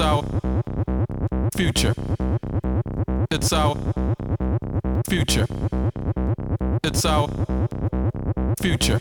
It's our future. It's our future. It's our future.